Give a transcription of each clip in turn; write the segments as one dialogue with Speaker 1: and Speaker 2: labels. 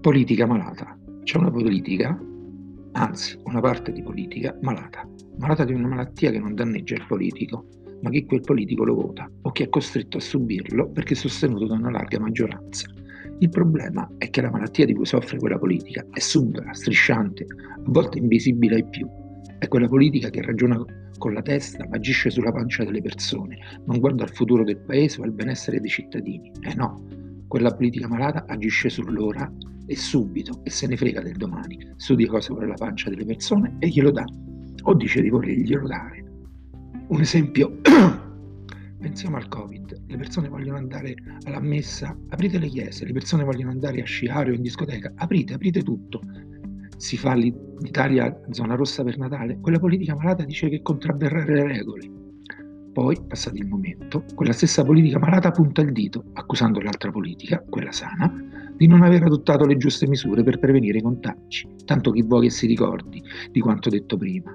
Speaker 1: Politica malata. C'è una politica, anzi una parte di politica malata, malata di una malattia che non danneggia il politico, ma che quel politico lo vota o che è costretto a subirlo perché è sostenuto da una larga maggioranza. Il problema è che la malattia di cui soffre quella politica è subdola, strisciante, a volte invisibile ai più. È quella politica che ragiona con la testa ma agisce sulla pancia delle persone, non guarda al futuro del paese o al benessere dei cittadini. Eh no, quella politica malata agisce sull'ora e subito e se ne frega del domani, studia cosa vuole la pancia delle persone e glielo dà, o dice di volerglielo dare. Un esempio, pensiamo al Covid, le persone vogliono andare alla messa, aprite le chiese, le persone vogliono andare a sciare o in discoteca, aprite, aprite tutto. Si fa l'Italia zona rossa per Natale, quella politica malata dice che contravverrà le regole. Poi, passato il momento, quella stessa politica malata punta il dito, accusando l'altra politica, quella sana, di non aver adottato le giuste misure per prevenire i contagi, tanto chi vuole che si ricordi di quanto detto prima.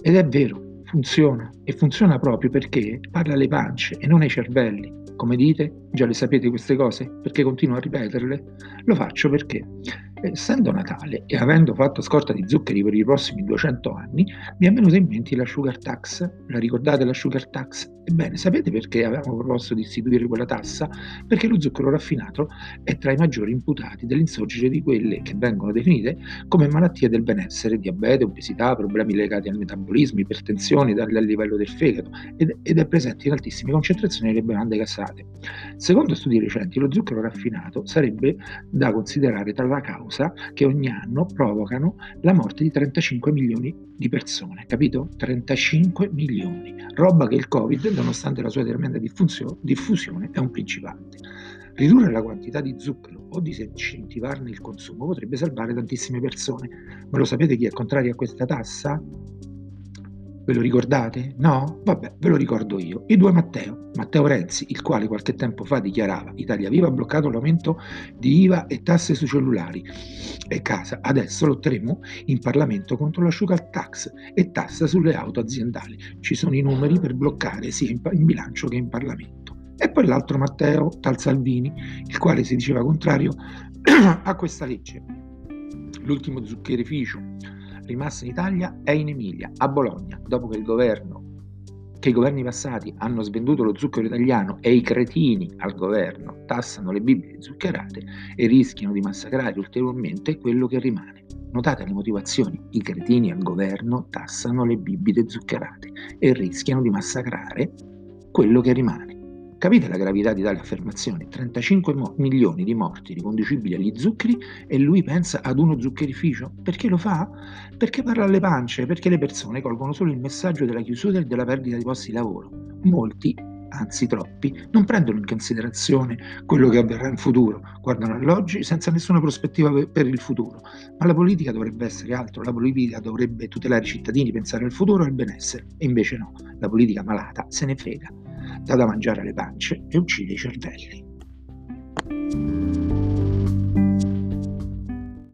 Speaker 1: Ed è vero, funziona e funziona proprio perché parla alle pance e non ai cervelli. Come dite, già le sapete queste cose? Perché continuo a ripeterle? Lo faccio perché Essendo Natale e avendo fatto scorta di zuccheri per i prossimi 200 anni, mi è venuta in mente la sugar tax. La ricordate la sugar tax? Ebbene, sapete perché avevamo proposto di istituire quella tassa? Perché lo zucchero raffinato è tra i maggiori imputati dell'insorgere di quelle che vengono definite come malattie del benessere, diabete, obesità, problemi legati al metabolismo, ipertensione dal livello del fegato ed, ed è presente in altissime concentrazioni nelle bevande gassate. Secondo studi recenti, lo zucchero raffinato sarebbe da considerare tra la causa causa che ogni anno provocano la morte di 35 milioni di persone, capito? 35 milioni, roba che il Covid, nonostante la sua tremenda diffusione, è un principante. Ridurre la quantità di zucchero o disincentivarne il consumo potrebbe salvare tantissime persone. Ma lo sapete chi è contrario a questa tassa? Ve lo ricordate? No? Vabbè, ve lo ricordo io. I due Matteo. Matteo Renzi, il quale qualche tempo fa dichiarava Italia Viva ha bloccato l'aumento di IVA e tasse sui cellulari e casa. Adesso lotteremo in Parlamento contro la sugar tax e tassa sulle auto aziendali. Ci sono i numeri per bloccare sia in, in bilancio che in Parlamento. E poi l'altro Matteo, tal Salvini, il quale si diceva contrario a questa legge. L'ultimo zuccherificio rimasta in Italia è in Emilia, a Bologna, dopo che il governo che i governi passati hanno svenduto lo zucchero italiano e i cretini al governo tassano le bibite zuccherate e rischiano di massacrare ulteriormente quello che rimane. Notate le motivazioni, i cretini al governo tassano le bibite zuccherate e rischiano di massacrare quello che rimane. Capite la gravità di tale affermazione? 35 mo- milioni di morti riconducibili agli zuccheri e lui pensa ad uno zuccherificio. Perché lo fa? Perché parla alle pance, perché le persone colgono solo il messaggio della chiusura e della perdita di posti di lavoro. Molti, anzi troppi, non prendono in considerazione quello che avverrà in futuro, guardano all'oggi senza nessuna prospettiva per il futuro. Ma la politica dovrebbe essere altro, la politica dovrebbe tutelare i cittadini, pensare al futuro e al benessere. E invece no, la politica malata se ne frega dà da mangiare alle pance e uccide i cervelli.